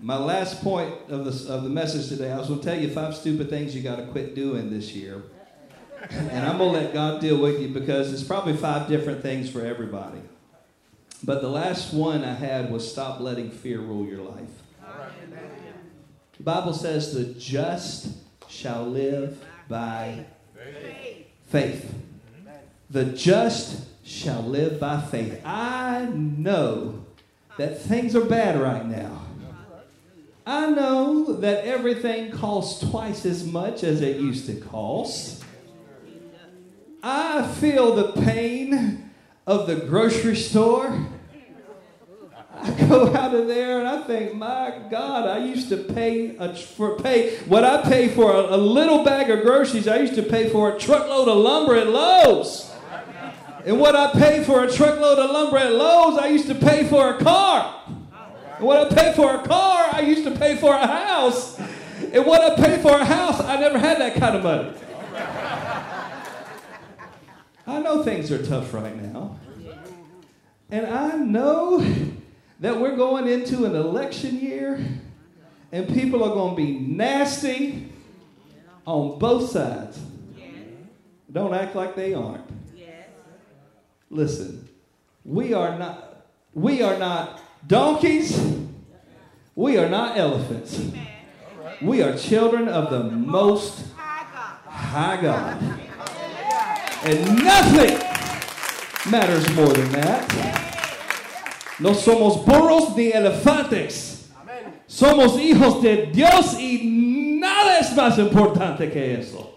My last point of the, of the message today, I was going to tell you five stupid things you got to quit doing this year. And I'm going to let God deal with you because it's probably five different things for everybody. But the last one I had was stop letting fear rule your life. The Bible says the just shall live by faith. The just shall live by faith. I know that things are bad right now. I know that everything costs twice as much as it used to cost. I feel the pain of the grocery store. I go out of there and I think, my God, I used to pay a, for pay what I pay for a, a little bag of groceries. I used to pay for a truckload of lumber at Lowe's. And what I pay for a truckload of lumber at Lowe's, I used to pay for a car. And what I pay for a car, I used to pay for a house. And what I pay for a house, I never had that kind of money. I know things are tough right now. And I know that we're going into an election year and people are going to be nasty on both sides. Don't act like they aren't. Listen, we are not we are not donkeys. We are not elephants. We are children of the most high God. And nothing matters more than that. No somos burros ni elefantes. Somos hijos de Dios y nada es más importante que eso.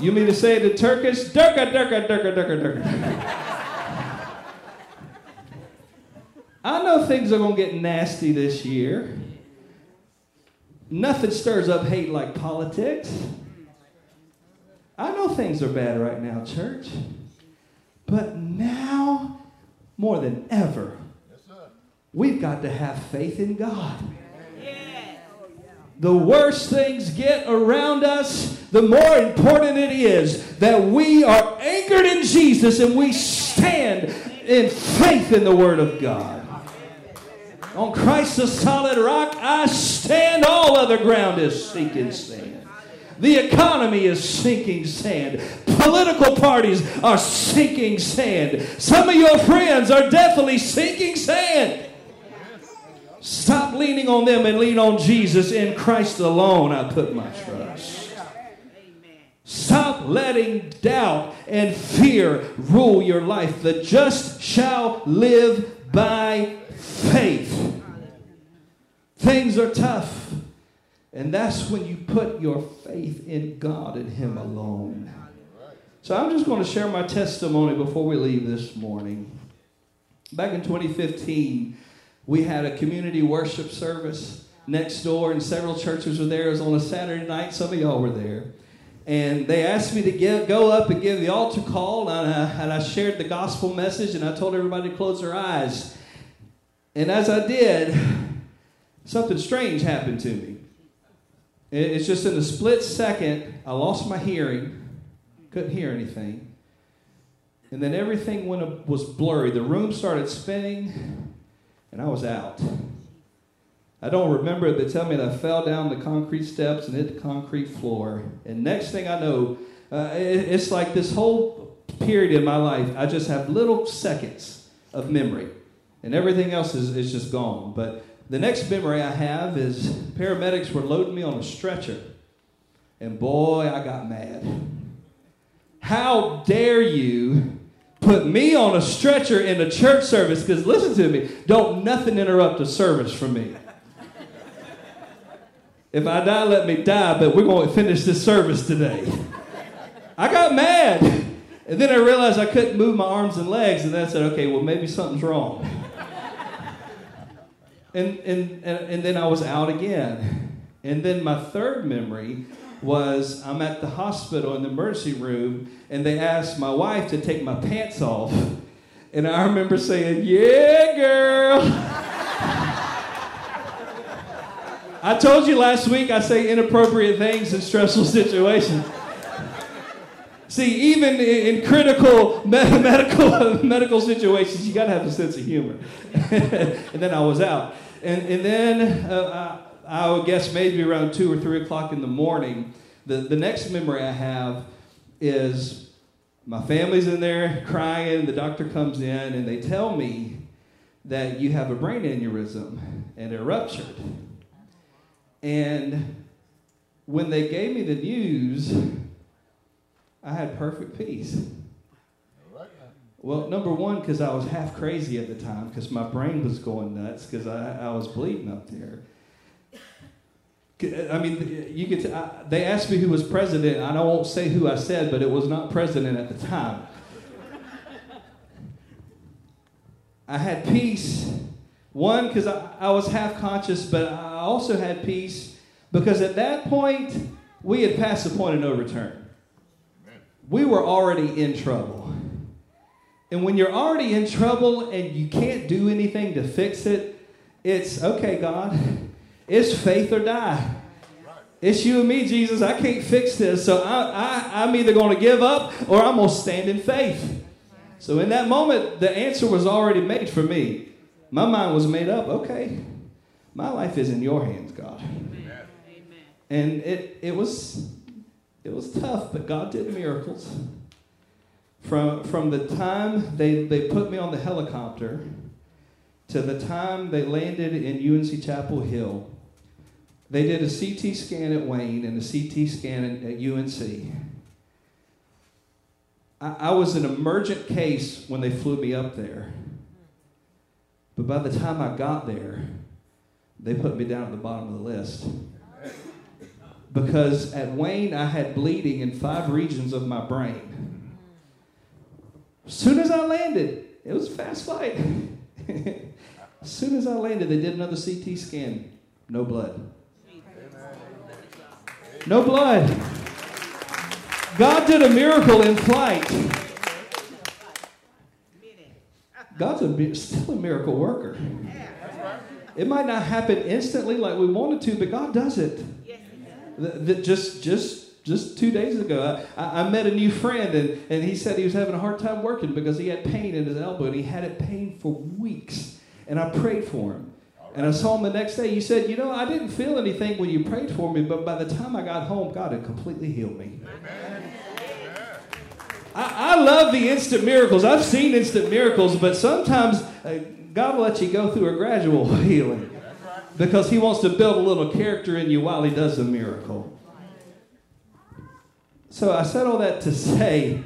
You mean to say in Turkish? Durka, durka, durka, durka, durka. I know things are going to get nasty this year. Nothing stirs up hate like politics. I know things are bad right now, church. But now, more than ever, we've got to have faith in God. The worse things get around us, the more important it is that we are anchored in Jesus and we stand in faith in the Word of God. On Christ the solid rock, I stand. All other ground is sinking sand. The economy is sinking sand. Political parties are sinking sand. Some of your friends are definitely sinking sand. Stop leaning on them and lean on Jesus. In Christ alone, I put my trust. Stop letting doubt and fear rule your life. The just shall live by faith. Things are tough. And that's when you put your faith in God and Him alone. So I'm just going to share my testimony before we leave this morning. Back in 2015, we had a community worship service next door, and several churches were there. It was on a Saturday night. Some of y'all were there. And they asked me to go up and give the altar call, and I, and I shared the gospel message, and I told everybody to close their eyes. And as I did, something strange happened to me. It's just in a split second, I lost my hearing, couldn't hear anything. And then everything went, was blurry. The room started spinning, and I was out. I don't remember it, but tell me that I fell down the concrete steps and hit the concrete floor. And next thing I know, uh, it, it's like this whole period in my life, I just have little seconds of memory and everything else is, is just gone. But the next memory I have is paramedics were loading me on a stretcher, and boy, I got mad. How dare you put me on a stretcher in a church service? Because listen to me, don't nothing interrupt a service for me. If I die, let me die, but we're going to finish this service today. I got mad. And then I realized I couldn't move my arms and legs, and then I said, okay, well, maybe something's wrong. And, and, and, then I was out again. And then my third memory was I'm at the hospital in the emergency room, and they asked my wife to take my pants off. And I remember saying, Yeah, girl. I told you last week I say inappropriate things in stressful situations. See, even in critical medical medical situations, you got to have a sense of humor. and then I was out. and, and then uh, I, I would guess maybe around 2 or 3 o'clock in the morning, the, the next memory I have is my family's in there crying. The doctor comes in and they tell me that you have a brain aneurysm and it ruptured. And when they gave me the news, I had perfect peace. Well, number one, because I was half crazy at the time, because my brain was going nuts, because I, I was bleeding up there. I mean, you could. T- I, they asked me who was president. I won't say who I said, but it was not president at the time. I had peace. One, because I, I was half conscious, but I also had peace because at that point, we had passed the point of no return. We were already in trouble. And when you're already in trouble and you can't do anything to fix it, it's okay, God. It's faith or die. It's you and me, Jesus. I can't fix this. So I, I, I'm either going to give up or I'm going to stand in faith. So in that moment, the answer was already made for me. My mind was made up. Okay, my life is in your hands, God. Amen. And it, it was it was tough, but God did miracles. From, from the time they, they put me on the helicopter to the time they landed in UNC Chapel Hill, they did a CT scan at Wayne and a CT scan at UNC. I, I was an emergent case when they flew me up there. But by the time I got there, they put me down at the bottom of the list. Mm-hmm. Because at Wayne, I had bleeding in five regions of my brain. As soon as I landed, it was a fast flight. as soon as I landed, they did another CT scan. No blood. No blood. God did a miracle in flight. God's a, still a miracle worker. It might not happen instantly like we wanted to, but God does it. The, just, just, just two days ago, I, I met a new friend, and, and he said he was having a hard time working because he had pain in his elbow, and he had it pain for weeks. And I prayed for him. And I saw him the next day. He said, You know, I didn't feel anything when you prayed for me, but by the time I got home, God had completely healed me. I, I, love the instant miracles. I've seen instant miracles, but sometimes uh, God will let you go through a gradual healing because He wants to build a little character in you while He does the miracle. So I said all that to say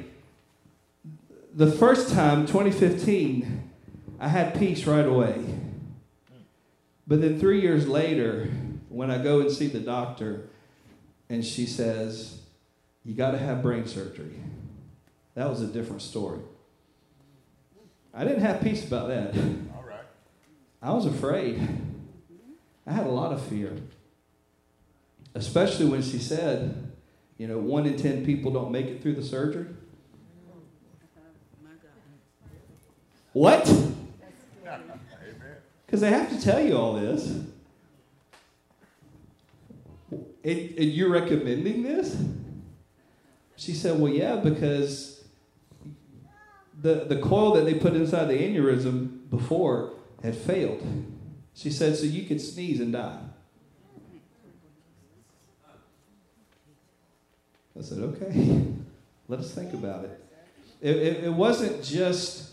the first time, 2015, I had peace right away. But then three years later, when I go and see the doctor, and she says, You got to have brain surgery. That was a different story. I didn't have peace about that. All right. I was afraid. I had a lot of fear. Especially when she said, you know, one in ten people don't make it through the surgery. What? Because they have to tell you all this. And, and you're recommending this? She said, Well, yeah, because the, the coil that they put inside the aneurysm before had failed. She said, So you could sneeze and die. I said, Okay, let us think about it. It, it, it wasn't just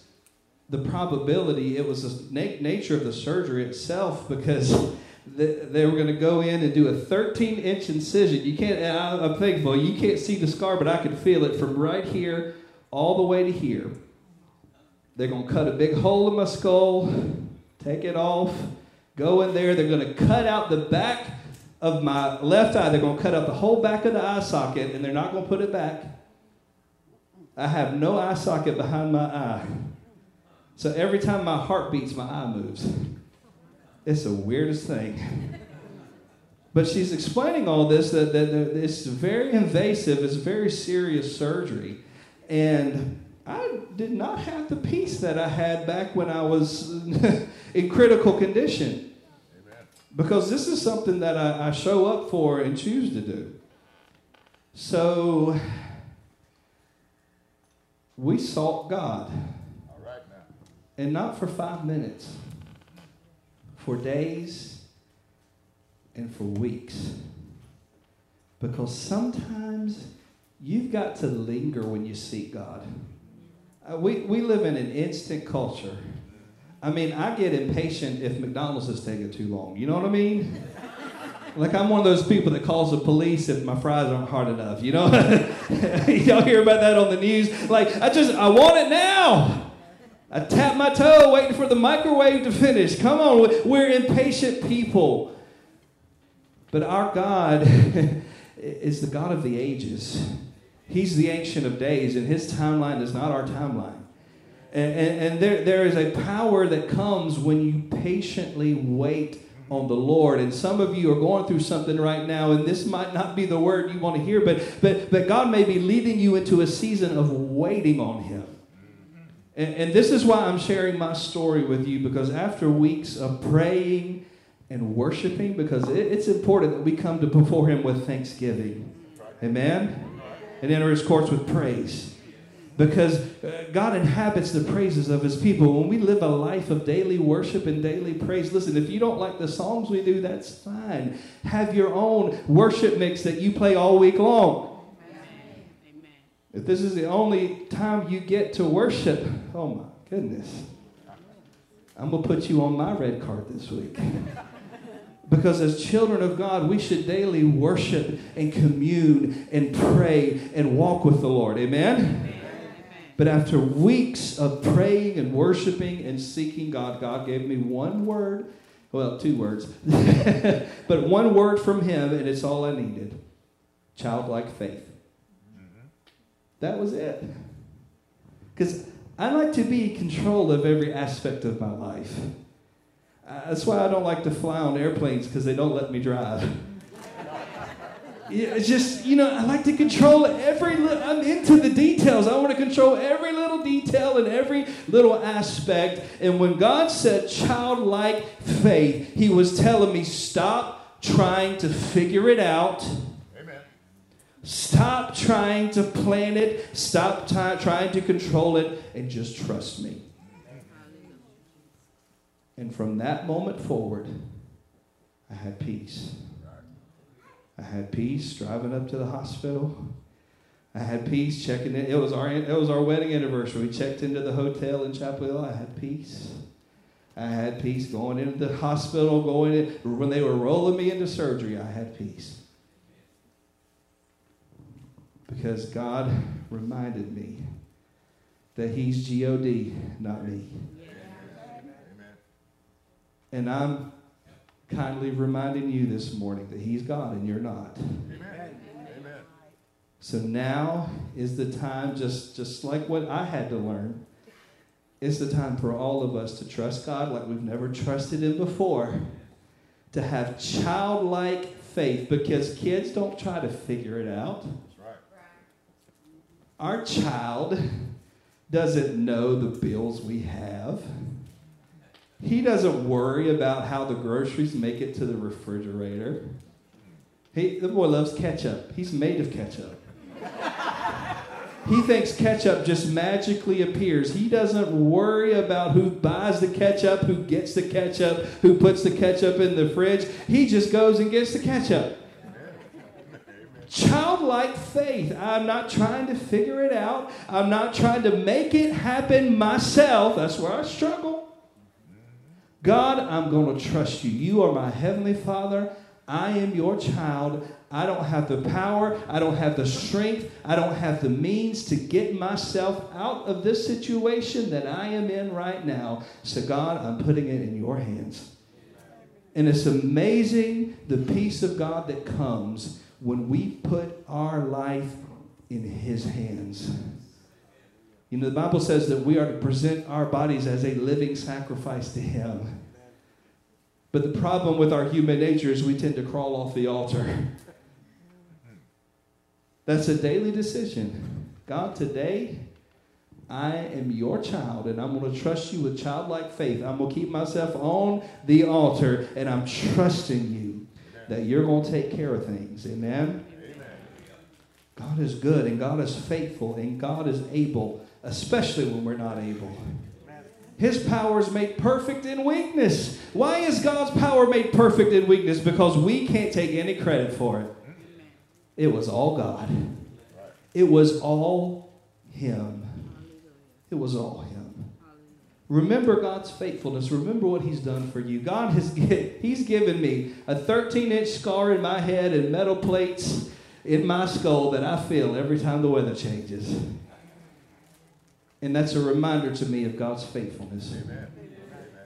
the probability, it was the na- nature of the surgery itself because they were going to go in and do a 13 inch incision. You can't, I'm thankful, you can't see the scar, but I can feel it from right here all the way to here. They're going to cut a big hole in my skull, take it off, go in there. They're going to cut out the back of my left eye. They're going to cut out the whole back of the eye socket, and they're not going to put it back. I have no eye socket behind my eye. So every time my heart beats, my eye moves. It's the weirdest thing. But she's explaining all this that, that, that it's very invasive, it's very serious surgery. And I did not have the peace that I had back when I was in critical condition. Amen. Because this is something that I, I show up for and choose to do. So we sought God and not for five minutes, for days and for weeks. Because sometimes you've got to linger when you seek God. Uh, we, we live in an instant culture. I mean, I get impatient if McDonald's is taking too long. You know what I mean? Like I'm one of those people that calls the police if my fries aren't hard enough. You know, y'all hear about that on the news. Like I just I want it now. I tap my toe waiting for the microwave to finish. Come on, we're impatient people. But our God is the God of the ages. He's the ancient of days, and his timeline is not our timeline. And, and, and there, there is a power that comes when you patiently wait on the Lord. And some of you are going through something right now, and this might not be the word you want to hear, but, but, but God may be leading you into a season of waiting on Him. And, and this is why I'm sharing my story with you, because after weeks of praying and worshiping, because it, it's important that we come to before Him with thanksgiving. Amen? And enter His courts with praise because uh, God inhabits the praises of his people. When we live a life of daily worship and daily praise, listen, if you don't like the songs we do, that's fine. Have your own worship mix that you play all week long. If this is the only time you get to worship, oh my goodness, I'm going to put you on my red card this week. Because as children of God, we should daily worship and commune and pray and walk with the Lord. Amen? But after weeks of praying and worshiping and seeking God, God gave me one word. Well, two words. but one word from Him, and it's all I needed childlike faith. Mm-hmm. That was it. Because I like to be in control of every aspect of my life. Uh, that's why I don't like to fly on airplanes because they don't let me drive. it's just, you know, I like to control every, li- I'm into the details. I want to control every little detail and every little aspect. And when God said childlike faith, He was telling me, stop trying to figure it out. Amen. Stop trying to plan it. Stop t- trying to control it and just trust me. And from that moment forward, I had peace. I had peace driving up to the hospital. I had peace checking in. It was our it was our wedding anniversary. We checked into the hotel in Chapel Hill. I had peace. I had peace going into the hospital, going in, when they were rolling me into surgery. I had peace because God reminded me that He's God, not me. And I'm kindly reminding you this morning that He's God and you're not. Amen. Amen. So now is the time, just, just like what I had to learn, it's the time for all of us to trust God like we've never trusted Him before, to have childlike faith because kids don't try to figure it out. Right. Our child doesn't know the bills we have. He doesn't worry about how the groceries make it to the refrigerator. He, the boy loves ketchup. He's made of ketchup. he thinks ketchup just magically appears. He doesn't worry about who buys the ketchup, who gets the ketchup, who puts the ketchup in the fridge. He just goes and gets the ketchup. Childlike faith. I'm not trying to figure it out. I'm not trying to make it happen myself. That's where I struggle. God, I'm going to trust you. You are my heavenly Father. I am your child. I don't have the power. I don't have the strength. I don't have the means to get myself out of this situation that I am in right now. So, God, I'm putting it in your hands. And it's amazing the peace of God that comes when we put our life in His hands. You know, the Bible says that we are to present our bodies as a living sacrifice to Him. But the problem with our human nature is we tend to crawl off the altar. That's a daily decision. God, today, I am your child, and I'm going to trust you with childlike faith. I'm going to keep myself on the altar, and I'm trusting you that you're going to take care of things. Amen? Amen? God is good, and God is faithful, and God is able especially when we're not able. His power is made perfect in weakness. Why is God's power made perfect in weakness? Because we can't take any credit for it. It was all God. It was all Him. It was all Him. Remember God's faithfulness. Remember what He's done for you. God has He's given me a 13 inch scar in my head and metal plates in my skull that I feel every time the weather changes. And that's a reminder to me of God's faithfulness. Amen.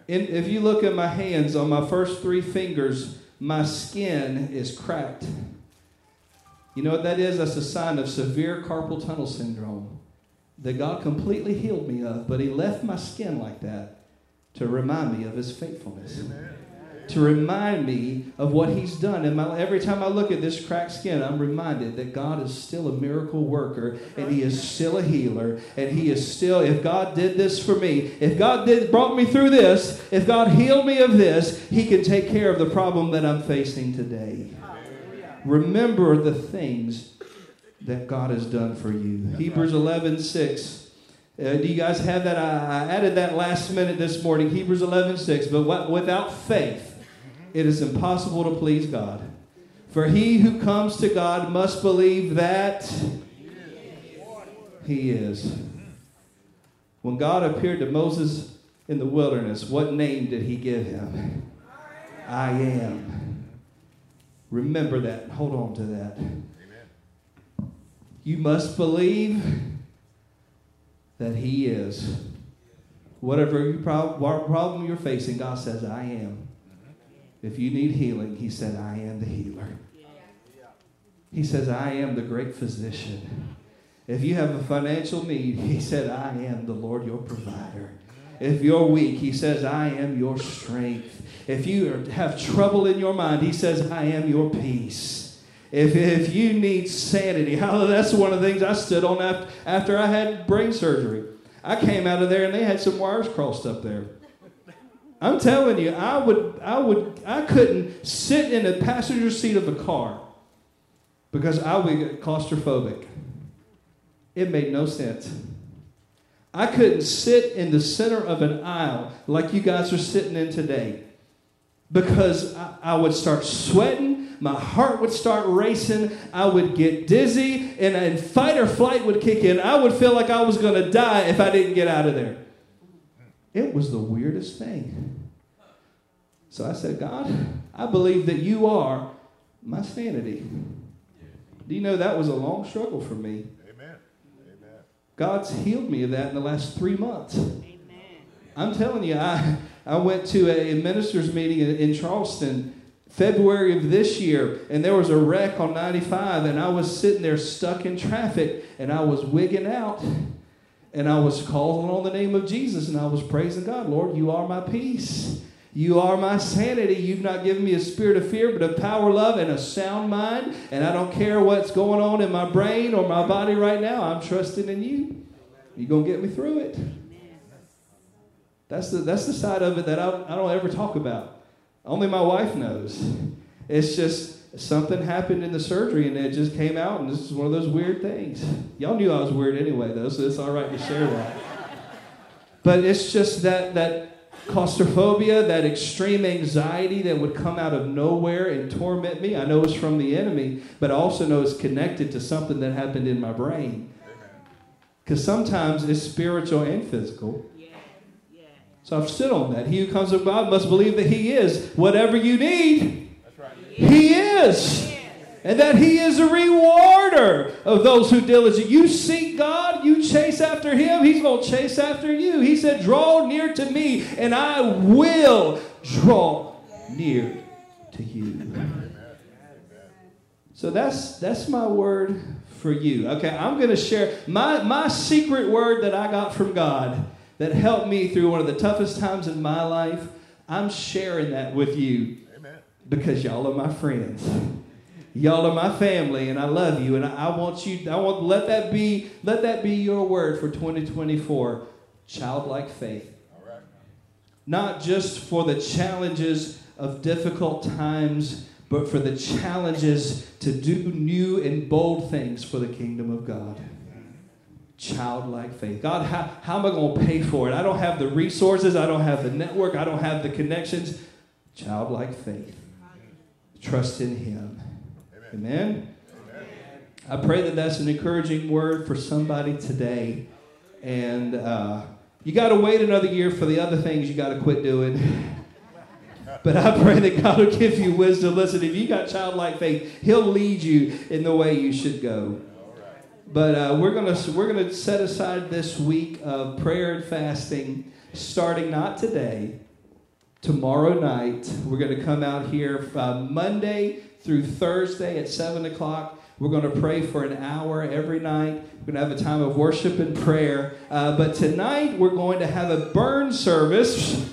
And if you look at my hands, on my first three fingers, my skin is cracked. You know what that is? That's a sign of severe carpal tunnel syndrome that God completely healed me of, but He left my skin like that to remind me of His faithfulness. Amen to remind me of what He's done. And my, every time I look at this cracked skin, I'm reminded that God is still a miracle worker and He is still a healer. And He is still, if God did this for me, if God did brought me through this, if God healed me of this, He can take care of the problem that I'm facing today. Remember the things that God has done for you. Hebrews 11 6. Uh, do you guys have that? I, I, added that last minute this morning, Hebrews 11 6. But what, without faith, it is impossible to please God. For he who comes to God must believe that he is. When God appeared to Moses in the wilderness, what name did he give him? I am. Remember that. Hold on to that. You must believe that he is. Whatever problem you're facing, God says, I am. If you need healing, he said, I am the healer. He says, I am the great physician. If you have a financial need, he said, I am the Lord your provider. If you're weak, he says, I am your strength. If you have trouble in your mind, he says, I am your peace. If, if you need sanity, oh, that's one of the things I stood on after, after I had brain surgery. I came out of there and they had some wires crossed up there. I'm telling you, I would, I would, I couldn't sit in the passenger seat of a car because I would get claustrophobic. It made no sense. I couldn't sit in the center of an aisle like you guys are sitting in today because I, I would start sweating. My heart would start racing. I would get dizzy, and, and fight or flight would kick in. I would feel like I was going to die if I didn't get out of there. It was the weirdest thing. So I said, God, I believe that you are my sanity. Do you know that was a long struggle for me? Amen. Amen. God's healed me of that in the last three months. Amen. I'm telling you, I, I went to a minister's meeting in, in Charleston February of this year, and there was a wreck on 95, and I was sitting there stuck in traffic, and I was wigging out. And I was calling on the name of Jesus and I was praising God. Lord, you are my peace. You are my sanity. You've not given me a spirit of fear, but of power, love, and a sound mind. And I don't care what's going on in my brain or my body right now. I'm trusting in you. You're going to get me through it. That's the, that's the side of it that I, I don't ever talk about. Only my wife knows. It's just something happened in the surgery and it just came out, and this is one of those weird things. Y'all knew I was weird anyway, though, so it's all right to share that. But it's just that that claustrophobia, that extreme anxiety that would come out of nowhere and torment me. I know it's from the enemy, but I also know it's connected to something that happened in my brain. Because sometimes it's spiritual and physical. So I've stood on that. He who comes to God must believe that He is whatever you need. He is. And that He is a rewarder of those who diligently. You seek God, you chase after Him, He's going to chase after you. He said, Draw near to me, and I will draw near to you. So that's that's my word for you. Okay, I'm going to share my my secret word that I got from God that helped me through one of the toughest times in my life. I'm sharing that with you because y'all are my friends. Y'all are my family, and I love you. And I, I want you. I want let that be let that be your word for 2024. Childlike faith. Not just for the challenges of difficult times, but for the challenges to do new and bold things for the kingdom of God. childlike faith. God, how, how am I going to pay for it? I don't have the resources, I don't have the network, I don't have the connections. Childlike faith. Trust in Him. Amen. Amen. I pray that that's an encouraging word for somebody today. And uh, you got to wait another year for the other things you got to quit doing. But I pray that God will give you wisdom. Listen, if you got childlike faith, He'll lead you in the way you should go. But uh, we're gonna we're gonna set aside this week of prayer and fasting, starting not today, tomorrow night. We're gonna come out here uh, Monday through Thursday at seven o'clock. We're going to pray for an hour every night. We're going to have a time of worship and prayer. Uh, but tonight we're going to have a burn service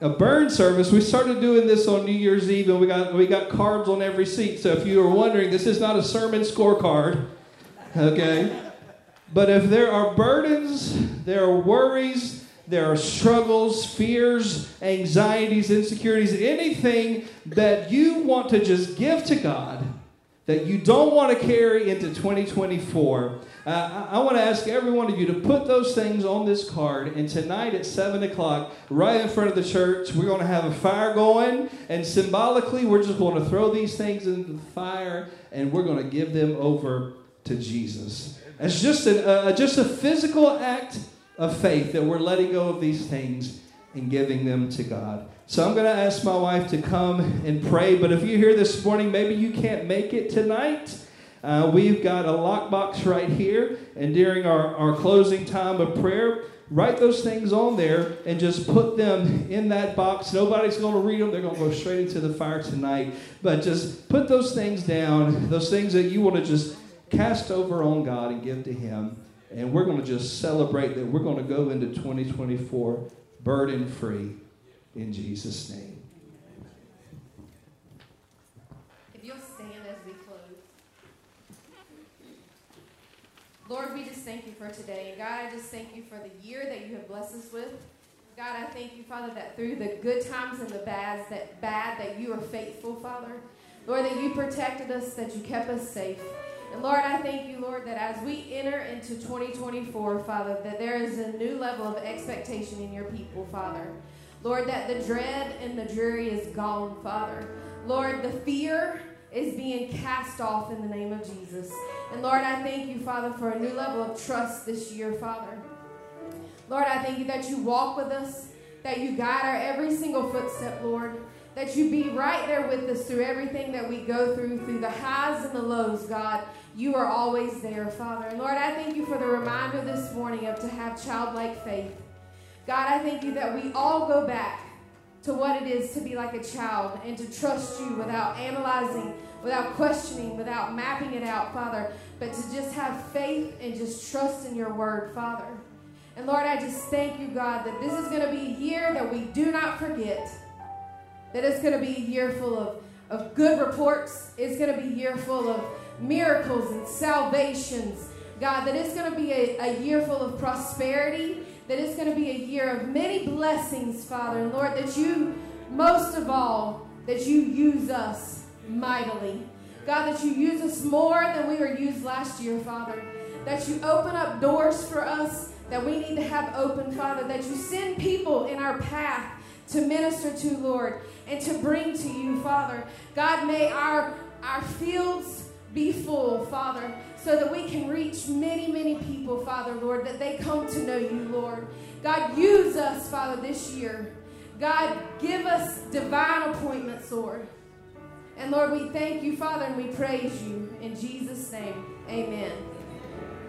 a burn service. We started doing this on New Year's Eve, and we got we got carbs on every seat. So if you were wondering, this is not a sermon scorecard, okay? But if there are burdens, there are worries, there are struggles, fears, anxieties, insecurities, anything that you want to just give to God that you don't want to carry into 2024, uh, I, want to ask every one of you to put those things on this card. And tonight at 7 o'clock, right in front of the church, we're going to have a fire going. And symbolically, we're just going to throw these things into the fire and we're going to give them over to Jesus. It's just, an, uh, just a physical act of faith that we're letting go of these things and giving them to God. So I'm going to ask my wife to come and pray. But if you're here this morning, maybe you can't make it tonight. Uh, we've got a lockbox right here. And during our, our closing time of prayer, write those things on there and just put them in that box. Nobody's going to read them, they're going to go straight into the fire tonight. But just put those things down, those things that you want to just cast over on God and give to Him. And we're going to just celebrate that we're going to go into 2024 burden free in Jesus' name. If you'll stand as we close. Lord, we just thank you for today. And God, I just thank you for the year that you have blessed us with. God, I thank you, Father, that through the good times and the bads, that bad, that you are faithful, Father. Lord, that you protected us, that you kept us safe. And Lord, I thank you, Lord, that as we enter into 2024, Father, that there is a new level of expectation in your people, Father. Lord, that the dread and the dreary is gone, Father. Lord, the fear is being cast off in the name of Jesus. And Lord, I thank you, Father, for a new level of trust this year, Father. Lord, I thank you that you walk with us, that you guide our every single footstep, Lord. That you be right there with us through everything that we go through, through the highs and the lows, God. You are always there, Father. And Lord, I thank you for the reminder this morning of to have childlike faith. God, I thank you that we all go back to what it is to be like a child and to trust you without analyzing, without questioning, without mapping it out, Father, but to just have faith and just trust in your word, Father. And Lord, I just thank you, God, that this is going to be a year that we do not forget, that it's going to be a year full of, of good reports, it's going to be a year full of miracles and salvations. God, that it's going to be a, a year full of prosperity that it's going to be a year of many blessings, Father. And Lord, that you, most of all, that you use us mightily. God, that you use us more than we were used last year, Father. That you open up doors for us that we need to have open, Father. That you send people in our path to minister to, Lord, and to bring to you, Father. God, may our, our fields be full, Father so that we can reach many, many people, Father, Lord, that they come to know you, Lord. God, use us, Father, this year. God, give us divine appointments, Lord. And Lord, we thank you, Father, and we praise you. In Jesus' name, amen.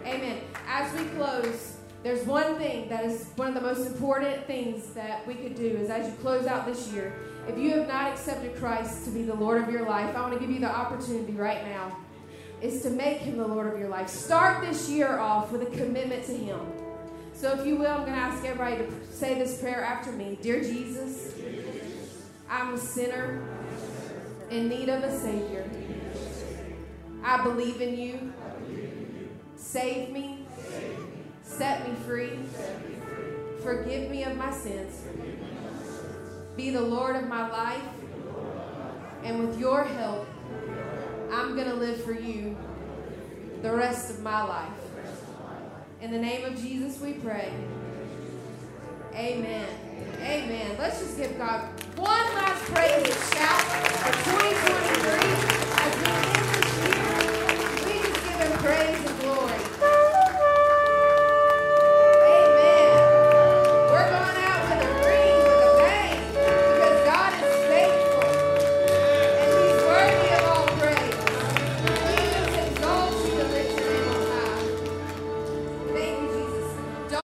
Amen. As we close, there's one thing that is one of the most important things that we could do is as you close out this year, if you have not accepted Christ to be the Lord of your life, I want to give you the opportunity right now is to make him the Lord of your life. Start this year off with a commitment to him. So, if you will, I'm going to ask everybody to say this prayer after me Dear Jesus, I'm a sinner in need of a Savior. I believe in you. Save me. Set me free. Forgive me of my sins. Be the Lord of my life. And with your help, I'm going to live for you the rest of my life. In the name of Jesus we pray. Amen. Amen. Let's just give God one last praise and shout.